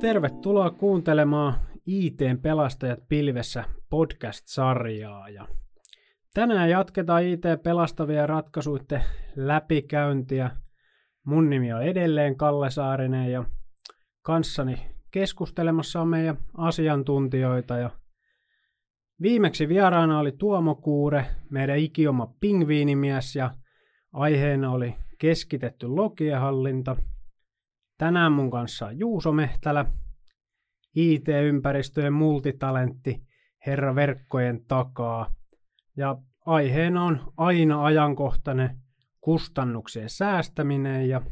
Tervetuloa kuuntelemaan ITn pelastajat pilvessä podcast-sarjaa. Ja tänään jatketaan IT-pelastavia ratkaisuiden läpikäyntiä. Mun nimi on edelleen Kalle Saarinen ja kanssani keskustelemassa on meidän asiantuntijoita. Ja viimeksi vieraana oli Tuomo Kuure, meidän ikioma pingviinimies ja aiheena oli keskitetty logiehallinta – Tänään mun kanssa on Juuso Mehtälä, IT-ympäristöjen multitalentti, herra verkkojen takaa. Ja aiheena on aina ajankohtainen kustannuksien säästäminen ja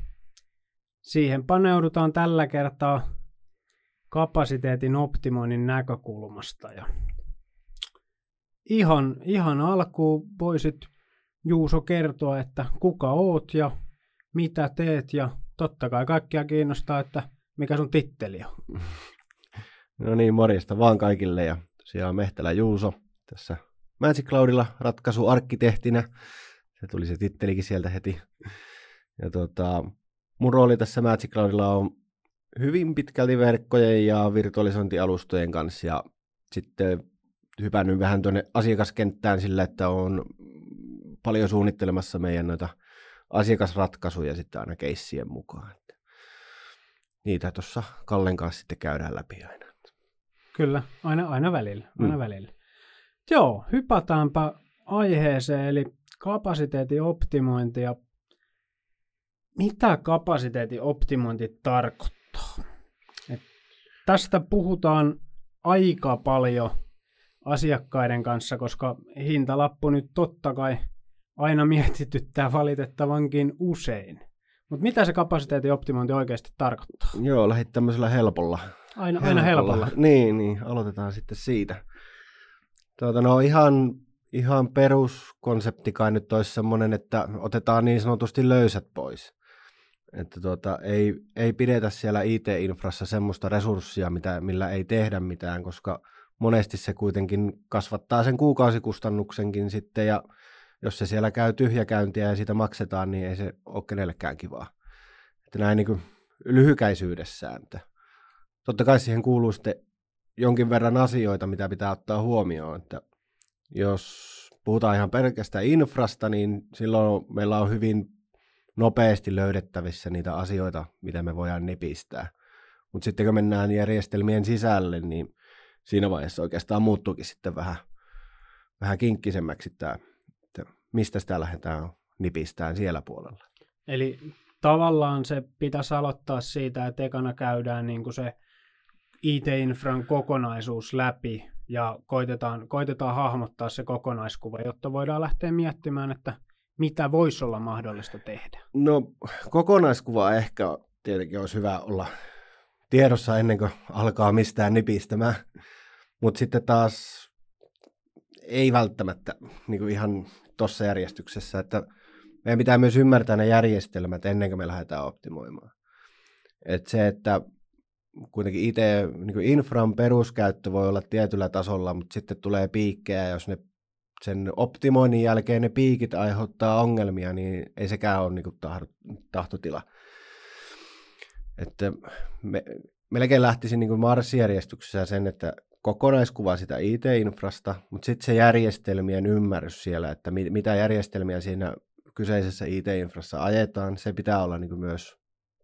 siihen paneudutaan tällä kertaa kapasiteetin optimoinnin näkökulmasta. Ja ihan, ihan alkuun voisit Juuso kertoa, että kuka oot ja mitä teet ja totta kai kaikkia kiinnostaa, että mikä sun titteli on. No niin, morjesta vaan kaikille ja tosiaan Mehtälä Juuso tässä Magic Cloudilla ratkaisuarkkitehtinä. Se tuli se tittelikin sieltä heti. Ja tota, mun rooli tässä Magic Cloudilla on hyvin pitkälti verkkojen ja virtualisointialustojen kanssa ja sitten hypännyt vähän tuonne asiakaskenttään sillä, että on paljon suunnittelemassa meidän noita asiakasratkaisuja sitten aina keissien mukaan. Että niitä tuossa Kallen kanssa sitten käydään läpi aina. Kyllä, aina, aina välillä. Aina mm. välillä. Joo, hypätäänpä aiheeseen, eli kapasiteetin optimointi ja mitä kapasiteetin optimointi tarkoittaa? Et tästä puhutaan aika paljon asiakkaiden kanssa, koska hintalappu nyt totta kai aina mietityttää valitettavankin usein. Mutta mitä se kapasiteetin optimointi oikeasti tarkoittaa? Joo, lähdit tämmöisellä helpolla. Aina, aina helpolla. helpolla. Niin, niin, aloitetaan sitten siitä. Tuota, no ihan, ihan peruskonsepti kai nyt olisi semmoinen, että otetaan niin sanotusti löysät pois. Että tuota, ei, ei pidetä siellä IT-infrassa semmoista resurssia, mitä, millä ei tehdä mitään, koska monesti se kuitenkin kasvattaa sen kuukausikustannuksenkin sitten ja jos se siellä käy tyhjäkäyntiä ja siitä maksetaan, niin ei se ole kenellekään kivaa. Että näin niin kuin lyhykäisyydessään. Että totta kai siihen kuuluu sitten jonkin verran asioita, mitä pitää ottaa huomioon. Että jos puhutaan ihan pelkästään infrasta, niin silloin meillä on hyvin nopeasti löydettävissä niitä asioita, mitä me voidaan nipistää. Mutta sitten kun mennään järjestelmien sisälle, niin siinä vaiheessa oikeastaan muuttuukin sitten vähän, vähän kinkkisemmäksi tämä mistä sitä lähdetään nipistään siellä puolella. Eli tavallaan se pitäisi aloittaa siitä, että ekana käydään niin kuin se IT-infran kokonaisuus läpi ja koitetaan, koitetaan hahmottaa se kokonaiskuva, jotta voidaan lähteä miettimään, että mitä voisi olla mahdollista tehdä. No kokonaiskuva ehkä tietenkin olisi hyvä olla tiedossa ennen kuin alkaa mistään nipistämään, mutta sitten taas ei välttämättä niin kuin ihan tuossa järjestyksessä, että meidän pitää myös ymmärtää ne järjestelmät ennen kuin me lähdetään optimoimaan. Et se, että kuitenkin itse niin infran peruskäyttö voi olla tietyllä tasolla, mutta sitten tulee piikkejä, jos ne sen optimoinnin jälkeen ne piikit aiheuttaa ongelmia, niin ei sekään ole niin tahtotila. Että me, melkein lähtisin niin marssijärjestyksessä sen, että kokonaiskuva sitä IT-infrasta, mutta sitten se järjestelmien ymmärrys siellä, että mit, mitä järjestelmiä siinä kyseisessä IT-infrassa ajetaan, se pitää olla niin kuin myös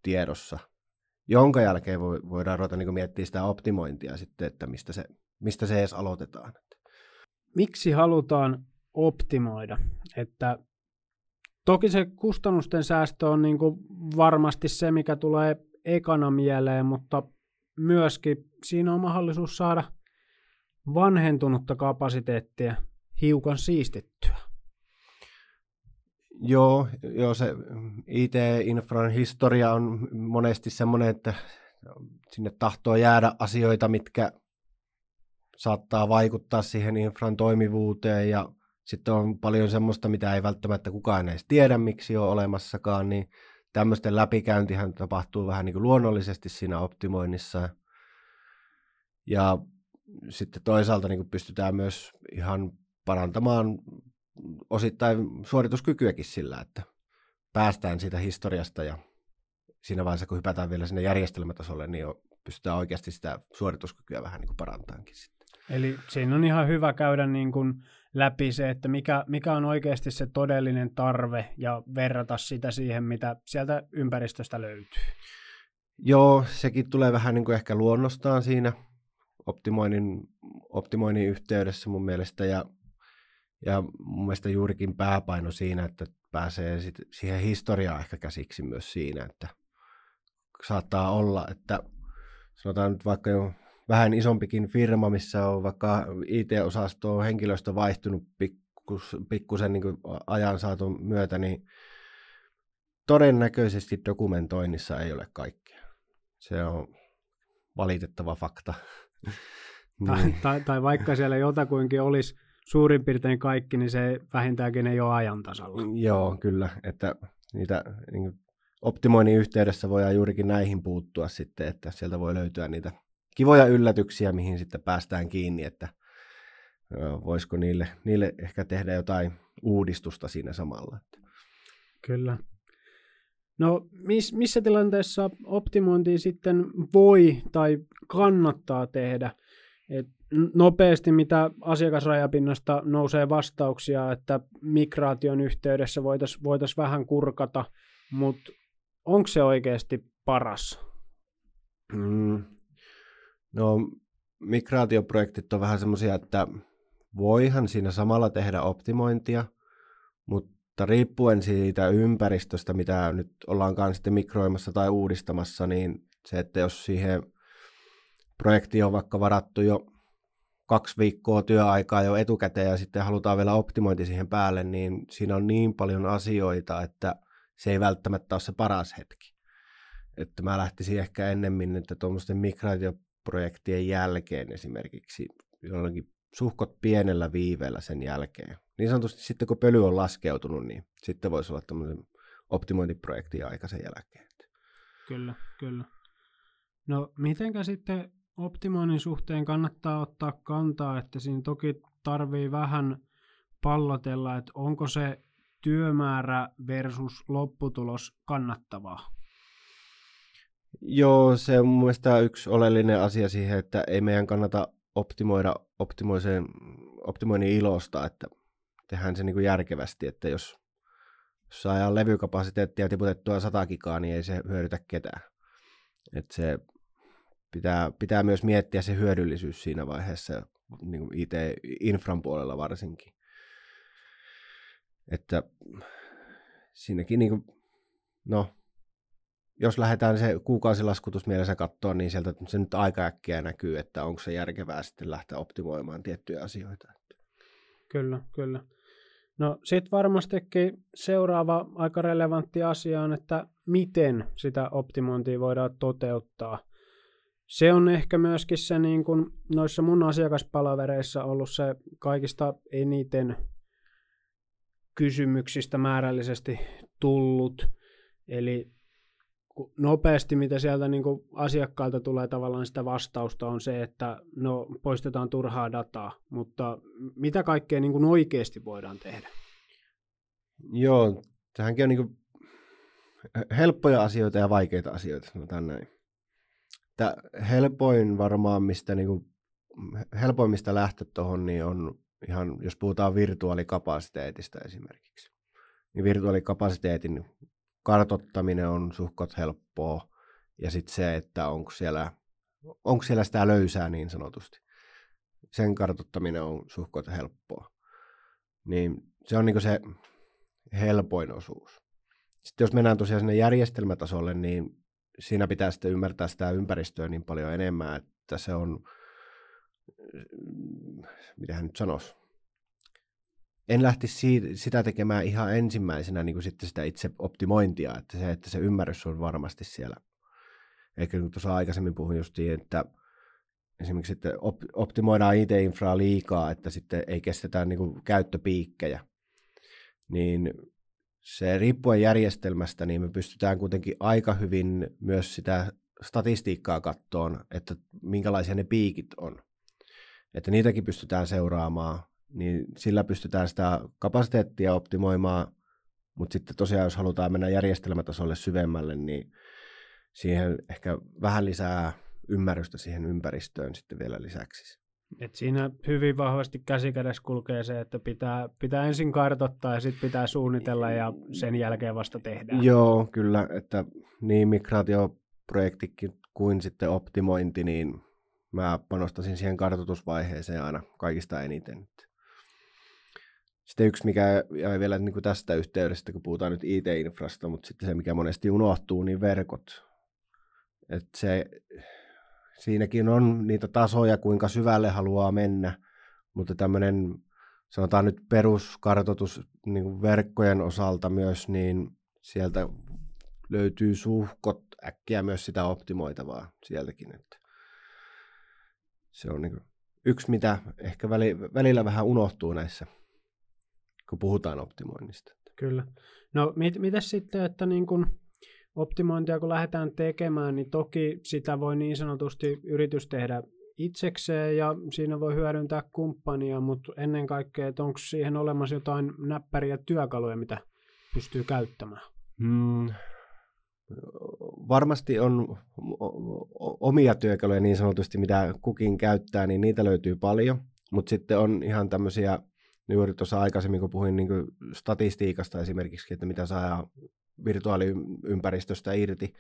tiedossa, jonka jälkeen voidaan ruveta niin miettiä sitä optimointia sitten, että mistä se, mistä se edes aloitetaan. Miksi halutaan optimoida? Että toki se kustannusten säästö on niin varmasti se, mikä tulee ekana mieleen, mutta myöskin siinä on mahdollisuus saada – vanhentunutta kapasiteettia hiukan siistittyä. Joo, joo se IT-infran historia on monesti semmoinen, että sinne tahtoo jäädä asioita, mitkä saattaa vaikuttaa siihen infran toimivuuteen ja sitten on paljon semmoista, mitä ei välttämättä kukaan edes tiedä, miksi on olemassakaan, niin tämmöisten läpikäyntihän tapahtuu vähän niin kuin luonnollisesti siinä optimoinnissa. Ja sitten toisaalta niin pystytään myös ihan parantamaan osittain suorituskykyäkin sillä, että päästään siitä historiasta ja siinä vaiheessa, kun hypätään vielä sinne järjestelmätasolle, niin jo pystytään oikeasti sitä suorituskykyä vähän niin parantaankin sitten. Eli siinä on ihan hyvä käydä niin kuin läpi se, että mikä, mikä on oikeasti se todellinen tarve ja verrata sitä siihen, mitä sieltä ympäristöstä löytyy. Joo, sekin tulee vähän niin kuin ehkä luonnostaan siinä optimoinnin, optimoinnin yhteydessä mun mielestä ja, ja mun mielestä juurikin pääpaino siinä, että pääsee sit siihen historiaan ehkä käsiksi myös siinä, että saattaa olla, että sanotaan nyt vaikka jo vähän isompikin firma, missä on vaikka IT-osasto henkilöstö vaihtunut pikkus, pikkusen niin ajan saatu myötä, niin todennäköisesti dokumentoinnissa ei ole kaikkea. Se on valitettava fakta. Tai, niin. tai, tai vaikka siellä jotakuinkin olisi suurin piirtein kaikki, niin se vähintäänkin ei ole ajan tasalla. Joo, kyllä. Että niitä niin optimoinnin yhteydessä voidaan juurikin näihin puuttua sitten, että sieltä voi löytyä niitä kivoja yllätyksiä, mihin sitten päästään kiinni, että voisiko niille, niille ehkä tehdä jotain uudistusta siinä samalla. Kyllä. No miss, missä tilanteessa optimointia sitten voi tai kannattaa tehdä? Et nopeasti, mitä asiakasrajapinnasta nousee vastauksia, että migraation yhteydessä voitaisiin voitais vähän kurkata, mutta onko se oikeasti paras? Mm. No, migraatioprojektit on vähän semmoisia, että voihan siinä samalla tehdä optimointia, mutta riippuen siitä ympäristöstä, mitä nyt ollaankaan sitten mikroimassa tai uudistamassa, niin se, että jos siihen projektiin on vaikka varattu jo kaksi viikkoa työaikaa jo etukäteen ja sitten halutaan vielä optimointi siihen päälle, niin siinä on niin paljon asioita, että se ei välttämättä ole se paras hetki. Että mä lähtisin ehkä ennemmin, että tuommoisten migraatioprojektien jälkeen esimerkiksi jollakin suhkot pienellä viiveellä sen jälkeen. Niin sanotusti sitten kun pöly on laskeutunut, niin sitten voisi olla tämmöinen optimointiprojekti aika sen jälkeen. Kyllä, kyllä. No mitenkä sitten optimoinnin suhteen kannattaa ottaa kantaa, että siinä toki tarvii vähän pallotella, että onko se työmäärä versus lopputulos kannattavaa? Joo, se on mun mielestä yksi oleellinen asia siihen, että ei meidän kannata optimoida optimoinnin ilosta, että tehdään se niin kuin järkevästi, että jos, jos saadaan levykapasiteettia tiputettua 100 gigaa, niin ei se hyödytä ketään. Että se pitää, pitää myös miettiä se hyödyllisyys siinä vaiheessa, niin kuin IT-infran puolella varsinkin. Että siinäkin, niin kuin, no, jos lähdetään se kuukausilaskutus mielessä katsoa, niin sieltä se nyt aika äkkiä näkyy, että onko se järkevää sitten lähteä optimoimaan tiettyjä asioita. Kyllä, kyllä. No sitten varmastikin seuraava aika relevantti asia on, että miten sitä optimointia voidaan toteuttaa – se on ehkä myöskin se niin kuin noissa mun asiakaspalavereissa ollut se kaikista eniten kysymyksistä määrällisesti tullut. Eli nopeasti, mitä sieltä niin kuin asiakkailta tulee tavallaan sitä vastausta, on se, että no poistetaan turhaa dataa, mutta mitä kaikkea niin kuin oikeasti voidaan tehdä? Joo, tähänkin on niin kuin helppoja asioita ja vaikeita asioita, sanotaan näin että helpoin varmaan, mistä niin kuin, helpoimmista lähtö tuohon, niin on ihan, jos puhutaan virtuaalikapasiteetista esimerkiksi. Niin virtuaalikapasiteetin kartottaminen on suhkot helppoa, ja sitten se, että onko siellä, onko siellä sitä löysää niin sanotusti. Sen kartottaminen on suhkot helppoa. Niin se on niin se helpoin osuus. Sitten jos mennään tosiaan sinne järjestelmätasolle, niin siinä pitää sitten ymmärtää sitä ympäristöä niin paljon enemmän, että se on, mitä hän nyt sanoisi, en lähtisi siitä, sitä tekemään ihan ensimmäisenä niin kuin sitten sitä itse optimointia, että se, että se ymmärrys on varmasti siellä. Eikä kun tuossa aikaisemmin puhuin just siihen, että esimerkiksi sitten op- optimoidaan IT-infraa liikaa, että sitten ei kestetä niin kuin käyttöpiikkejä, niin se riippuen järjestelmästä, niin me pystytään kuitenkin aika hyvin myös sitä statistiikkaa kattoon, että minkälaisia ne piikit on. Että niitäkin pystytään seuraamaan, niin sillä pystytään sitä kapasiteettia optimoimaan, mutta sitten tosiaan jos halutaan mennä järjestelmätasolle syvemmälle, niin siihen ehkä vähän lisää ymmärrystä siihen ympäristöön sitten vielä lisäksi. Et siinä hyvin vahvasti käsikädessä kulkee se, että pitää, pitää ensin kartoittaa ja sitten pitää suunnitella ja sen jälkeen vasta tehdään. Joo, kyllä, että niin migraatioprojektikin kuin sitten optimointi, niin mä panostasin siihen kartoitusvaiheeseen aina kaikista eniten. Sitten yksi, mikä jäi vielä niin kuin tästä yhteydestä, kun puhutaan nyt IT-infrasta, mutta sitten se, mikä monesti unohtuu, niin verkot. Et se, siinäkin on niitä tasoja, kuinka syvälle haluaa mennä, mutta tämmöinen, sanotaan nyt peruskartoitus niin kuin verkkojen osalta myös, niin sieltä löytyy suhkot äkkiä myös sitä optimoitavaa sieltäkin. Että se on niin yksi, mitä ehkä välillä vähän unohtuu näissä kun puhutaan optimoinnista. Kyllä. No mit, mitä sitten, että niin kun optimointia kun lähdetään tekemään, niin toki sitä voi niin sanotusti yritys tehdä itsekseen ja siinä voi hyödyntää kumppania, mutta ennen kaikkea, että onko siihen olemassa jotain näppäriä työkaluja, mitä pystyy käyttämään? Hmm. Varmasti on omia työkaluja niin sanotusti, mitä kukin käyttää, niin niitä löytyy paljon, mutta sitten on ihan tämmöisiä juuri tuossa aikaisemmin, kun puhuin niin statistiikasta esimerkiksi, että mitä saa virtuaaliympäristöstä irti,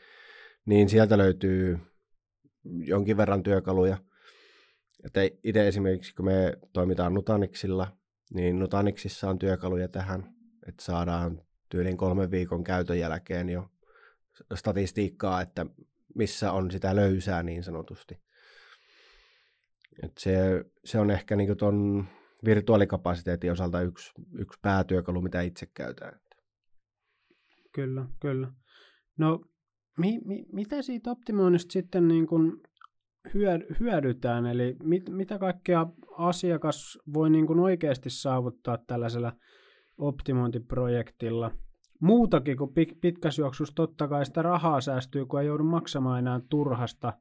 niin sieltä löytyy jonkin verran työkaluja. Että itse esimerkiksi, kun me toimitaan Nutanixilla, niin Nutanixissa on työkaluja tähän, että saadaan tyylin kolmen viikon käytön jälkeen jo statistiikkaa, että missä on sitä löysää niin sanotusti. Et se, se on ehkä niin tuon virtuaalikapasiteetin osalta yksi, yksi päätyökalu, mitä itse käytän. Kyllä, kyllä. No, mi, mi, mitä siitä optimoinnista sitten niin kuin hyödytään, eli mit, mitä kaikkea asiakas voi niin kuin oikeasti saavuttaa tällaisella optimointiprojektilla? Muutakin kuin pitkässä juoksussa totta kai sitä rahaa säästyy, kun ei joudu maksamaan enää turhasta,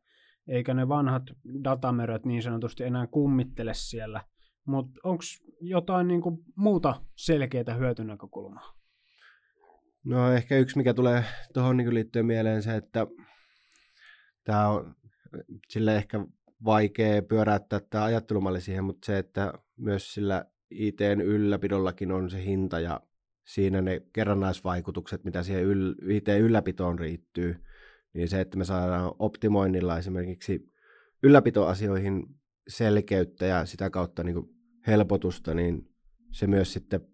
eikä ne vanhat datameröt niin sanotusti enää kummittele siellä – mutta onko jotain niinku muuta selkeää hyötynäkökulmaa? No ehkä yksi, mikä tulee tuohon niin liittyen mieleen se, että tämä on sille ehkä vaikea pyöräyttää tämä ajattelumalli siihen, mutta se, että myös sillä ITn ylläpidollakin on se hinta ja siinä ne kerrannaisvaikutukset, mitä siihen yl- IT-ylläpitoon riittyy, niin se, että me saadaan optimoinnilla esimerkiksi ylläpitoasioihin selkeyttä ja sitä kautta niin kuin helpotusta, niin se myös sitten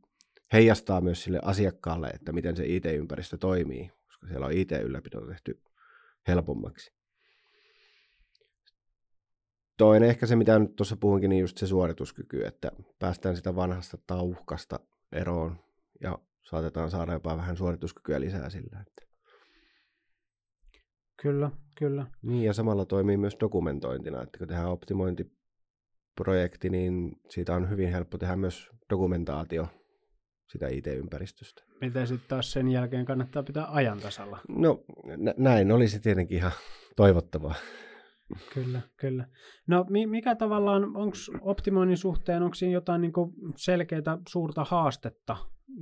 heijastaa myös sille asiakkaalle, että miten se IT-ympäristö toimii, koska siellä on IT-ylläpito tehty helpommaksi. Toinen ehkä se, mitä nyt tuossa puhunkin, niin just se suorituskyky, että päästään sitä vanhasta tauhkasta eroon ja saatetaan saada jopa vähän suorituskykyä lisää sillä. Että. Kyllä, kyllä. Niin ja samalla toimii myös dokumentointina, että kun tehdään optimointi projekti, niin siitä on hyvin helppo tehdä myös dokumentaatio sitä IT-ympäristöstä. Miten sitten taas sen jälkeen kannattaa pitää ajan tasalla? No nä- näin olisi tietenkin ihan toivottavaa. Kyllä, kyllä. No mikä tavallaan, onko optimoinnin suhteen, onko siinä jotain niin selkeää suurta haastetta?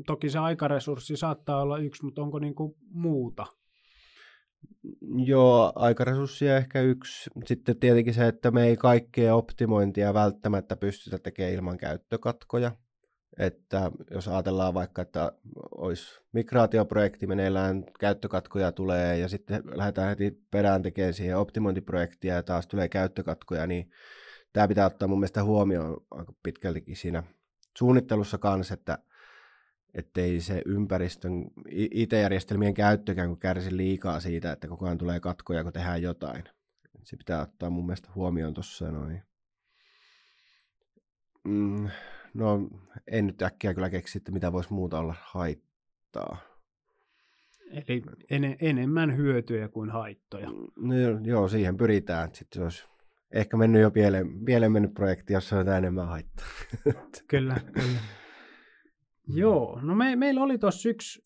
Toki se aikaresurssi saattaa olla yksi, mutta onko niin muuta? Joo, aikaresurssia ehkä yksi. Sitten tietenkin se, että me ei kaikkea optimointia välttämättä pystytä tekemään ilman käyttökatkoja. Että jos ajatellaan vaikka, että olisi migraatioprojekti meneillään, käyttökatkoja tulee ja sitten lähdetään heti perään tekemään siihen optimointiprojektia ja taas tulee käyttökatkoja, niin tämä pitää ottaa mun mielestä huomioon aika pitkältikin siinä suunnittelussa kanssa, että ettei se ympäristön IT-järjestelmien käyttökään kuin kärsi liikaa siitä, että koko ajan tulee katkoja, kun tehdään jotain. Se pitää ottaa mun mielestä huomioon tuossa noin. Mm, no, en nyt äkkiä kyllä keksi, että mitä voisi muuta olla haittaa. Eli en, enemmän hyötyjä kuin haittoja. No, joo, siihen pyritään. Sitten se olisi ehkä mennyt jo pieleen, pieleen mennyt projekti, jossa on enemmän haittaa. kyllä, kyllä. Joo, no me, meillä oli tuossa yksi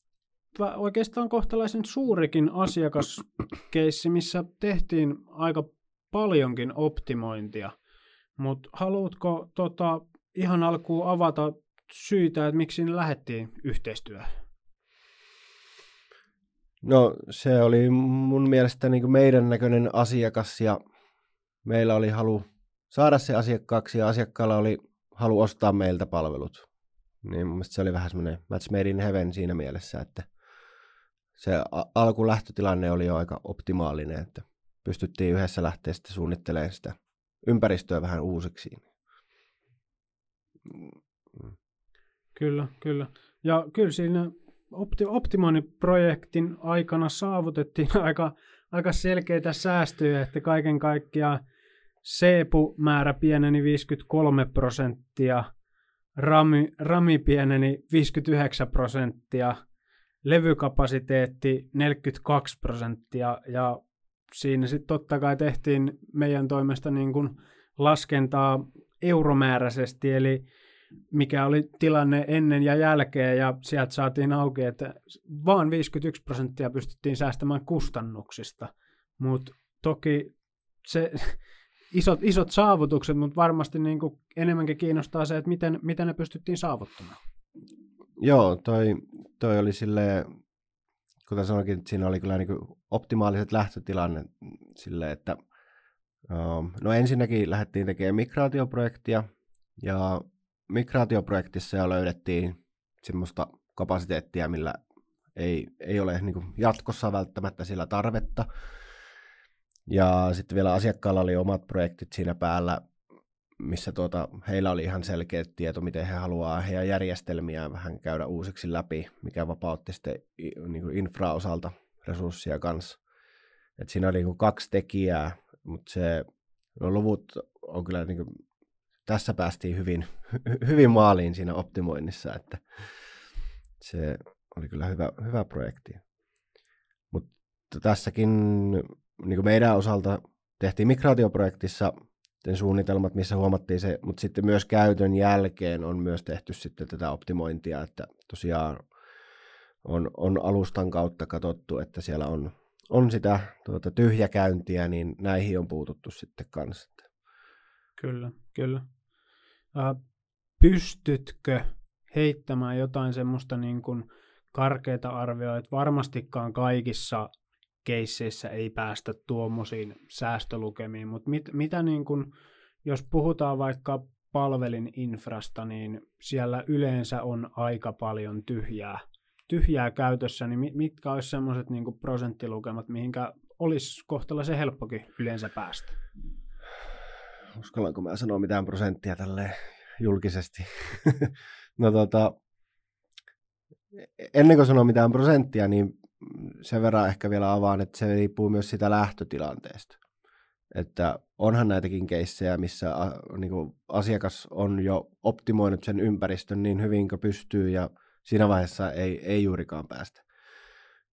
oikeastaan kohtalaisen suurikin asiakaskeissi, missä tehtiin aika paljonkin optimointia. Mutta haluatko tota, ihan alkuun avata syitä, että miksi ne lähdettiin yhteistyöhön? No se oli mun mielestä niin kuin meidän näköinen asiakas ja meillä oli halu saada se asiakkaaksi ja asiakkaalla oli halu ostaa meiltä palvelut. Niin mun mielestä se oli vähän semmoinen match made in heaven siinä mielessä, että se alkulähtötilanne oli jo aika optimaalinen, että pystyttiin yhdessä lähteä sitten suunnittelemaan sitä ympäristöä vähän uusiksi. Kyllä, kyllä. Ja kyllä siinä opti- Optimani-projektin aikana saavutettiin aika, aika selkeitä säästöjä, että kaiken kaikkiaan CEPU-määrä pieneni 53 prosenttia, RAMI, RAMI pieneni 59 prosenttia, levykapasiteetti 42 prosenttia ja siinä sitten totta kai tehtiin meidän toimesta niin kuin laskentaa euromääräisesti, eli mikä oli tilanne ennen ja jälkeen, ja sieltä saatiin auki, että vaan 51 prosenttia pystyttiin säästämään kustannuksista. Mutta toki se, isot, isot saavutukset, mutta varmasti niin kuin enemmänkin kiinnostaa se, että miten, miten ne pystyttiin saavuttamaan. Joo, toi, toi oli sille, kuten sanoinkin, että siinä oli kyllä niin optimaaliset lähtötilanne sille, että um, no ensinnäkin lähdettiin tekemään migraatioprojektia, ja migraatioprojektissa jo löydettiin semmoista kapasiteettia, millä ei, ei ole niin jatkossa välttämättä sillä tarvetta. Ja sitten vielä asiakkaalla oli omat projektit siinä päällä, missä tuota, heillä oli ihan selkeä tieto, miten he haluaa heidän järjestelmiään vähän käydä uusiksi läpi, mikä vapautti sitten niin kuin infra-osalta resursseja kanssa. Et siinä oli niin kaksi tekijää, mutta se no, luvut on kyllä niin kuin, tässä päästiin hyvin, hyvin maaliin siinä optimoinnissa, että se oli kyllä hyvä, hyvä projekti. Mutta tässäkin niin kuin meidän osalta tehtiin migraatioprojektissa suunnitelmat, missä huomattiin se, mutta sitten myös käytön jälkeen on myös tehty sitten tätä optimointia, että tosiaan on, on alustan kautta katsottu, että siellä on, on sitä tuota, tyhjäkäyntiä, niin näihin on puututtu sitten kanssa. Kyllä, kyllä. Äh, pystytkö heittämään jotain semmoista niin kuin karkeita arvioa, että varmastikaan kaikissa keisseissä ei päästä tuommoisiin säästölukemiin, mutta mit, mitä niin kun, jos puhutaan vaikka palvelin infrasta, niin siellä yleensä on aika paljon tyhjää, tyhjää käytössä, niin mitkä olisi semmoiset niin prosenttilukemat, mihinkä olisi kohtalaisen helppokin yleensä päästä? Uskallanko mä sanoa mitään prosenttia tälle julkisesti? no tota, ennen kuin sanoo mitään prosenttia, niin sen verran ehkä vielä avaan, että se riippuu myös sitä lähtötilanteesta. Että onhan näitäkin keissejä, missä niin kuin asiakas on jo optimoinut sen ympäristön niin hyvin kuin pystyy ja siinä vaiheessa ei, ei juurikaan päästä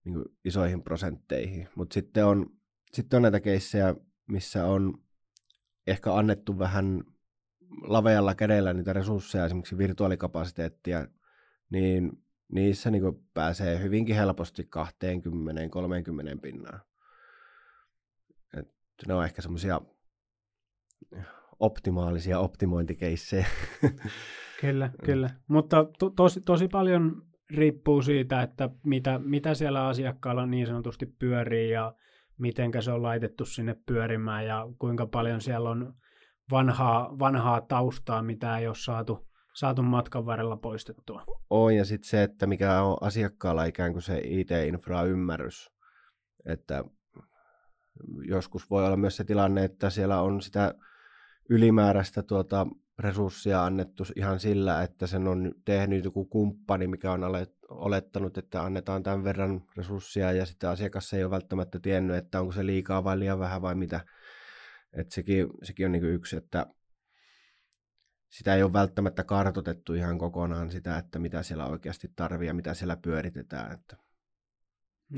niin kuin isoihin prosentteihin. Mutta sitten on, sitten on näitä keissejä, missä on ehkä annettu vähän lavealla kädellä niitä resursseja, esimerkiksi virtuaalikapasiteettia, niin niissä niin pääsee hyvinkin helposti 20-30 pinnaan. Et ne on ehkä semmoisia optimaalisia optimointikeissejä. Kyllä, kyllä. Mutta to, tosi, tosi paljon riippuu siitä, että mitä, mitä siellä asiakkaalla niin sanotusti pyörii ja miten se on laitettu sinne pyörimään ja kuinka paljon siellä on vanhaa, vanhaa taustaa, mitä ei ole saatu saatu matkan varrella poistettua. On, ja sitten se, että mikä on asiakkaalla ikään kuin se IT-infra-ymmärrys. Että joskus voi olla myös se tilanne, että siellä on sitä ylimääräistä tuota resurssia annettu ihan sillä, että sen on tehnyt joku kumppani, mikä on olettanut, että annetaan tämän verran resurssia ja sitten asiakas ei ole välttämättä tiennyt, että onko se liikaa vai liian vähän vai mitä. Että sekin, sekin on niin yksi, että sitä ei ole välttämättä kartotettu ihan kokonaan sitä, että mitä siellä oikeasti tarvii ja mitä siellä pyöritetään. Että.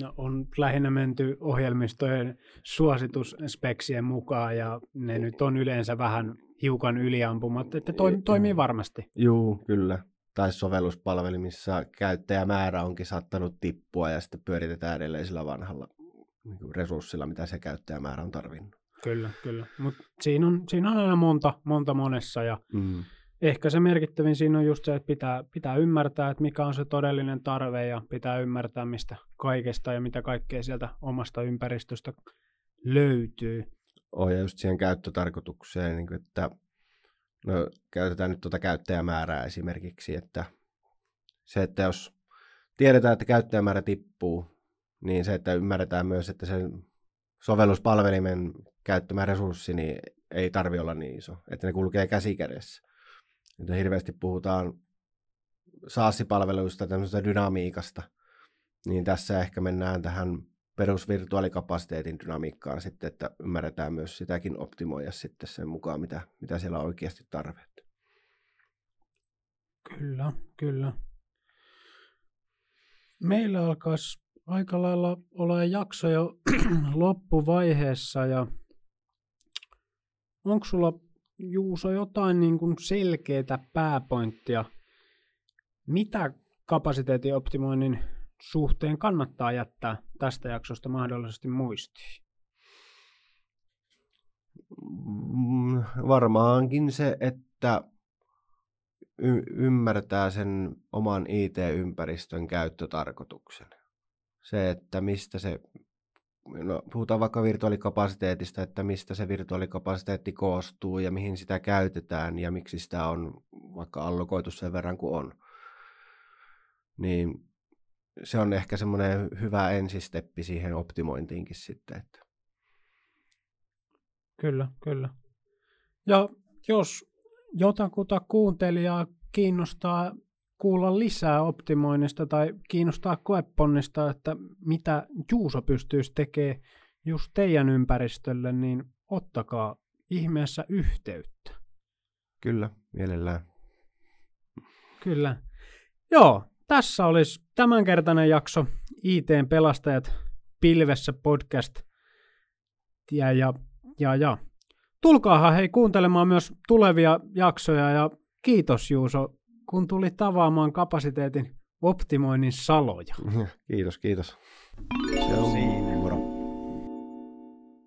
No, on lähinnä menty ohjelmistojen suositusspeksien mukaan ja ne nyt on yleensä vähän hiukan yliampumat, että to, toimii varmasti. Joo, kyllä. Tai sovelluspalvelimissa käyttäjämäärä onkin saattanut tippua ja sitten pyöritetään edelleen sillä vanhalla niin resurssilla, mitä se käyttäjämäärä on tarvinnut. Kyllä, kyllä. Mutta siinä on, siinä on aina monta, monta monessa ja mm. ehkä se merkittävin siinä on just se, että pitää, pitää ymmärtää, että mikä on se todellinen tarve ja pitää ymmärtää, mistä kaikesta ja mitä kaikkea sieltä omasta ympäristöstä löytyy. ole just siihen käyttötarkoitukseen, niin kuin, että no, käytetään nyt tuota käyttäjämäärää esimerkiksi, että se, että jos tiedetään, että käyttäjämäärä tippuu, niin se, että ymmärretään myös, että sen sovelluspalvelimen käyttämä resurssi niin ei tarvi olla niin iso, että ne kulkee käsi kädessä. Että hirveästi puhutaan SaaS-palveluista, tämmöisestä dynamiikasta, niin tässä ehkä mennään tähän perusvirtuaalikapasiteetin dynamiikkaan sitten, että ymmärretään myös sitäkin optimoida sitten sen mukaan, mitä, mitä siellä on oikeasti tarve. Kyllä, kyllä. Meillä alkaisi aika lailla olla jakso jo loppuvaiheessa ja onko sulla Juuso jotain niin kuin selkeää pääpointtia, mitä kapasiteetin optimoinnin suhteen kannattaa jättää tästä jaksosta mahdollisesti muistiin? Mm, varmaankin se, että y- ymmärtää sen oman IT-ympäristön käyttötarkoituksen. Se, että mistä se, no puhutaan vaikka virtuaalikapasiteetista, että mistä se virtuaalikapasiteetti koostuu ja mihin sitä käytetään ja miksi sitä on vaikka allokoitu sen verran kuin on. Niin se on ehkä semmoinen hyvä ensisteppi siihen optimointiinkin sitten. Että. Kyllä, kyllä. Ja jos jotakuta kuuntelijaa kiinnostaa kuulla lisää optimoinnista tai kiinnostaa koeponnista, että mitä Juuso pystyisi tekemään just teidän ympäristölle, niin ottakaa ihmeessä yhteyttä. Kyllä, mielellään. Kyllä. Joo, tässä olisi tämänkertainen jakso ITn pelastajat pilvessä podcast. Ja, ja, ja, ja. Tulkaahan hei kuuntelemaan myös tulevia jaksoja ja kiitos Juuso, kun tuli tavaamaan kapasiteetin optimoinnin saloja. Kiitos, kiitos. Se on...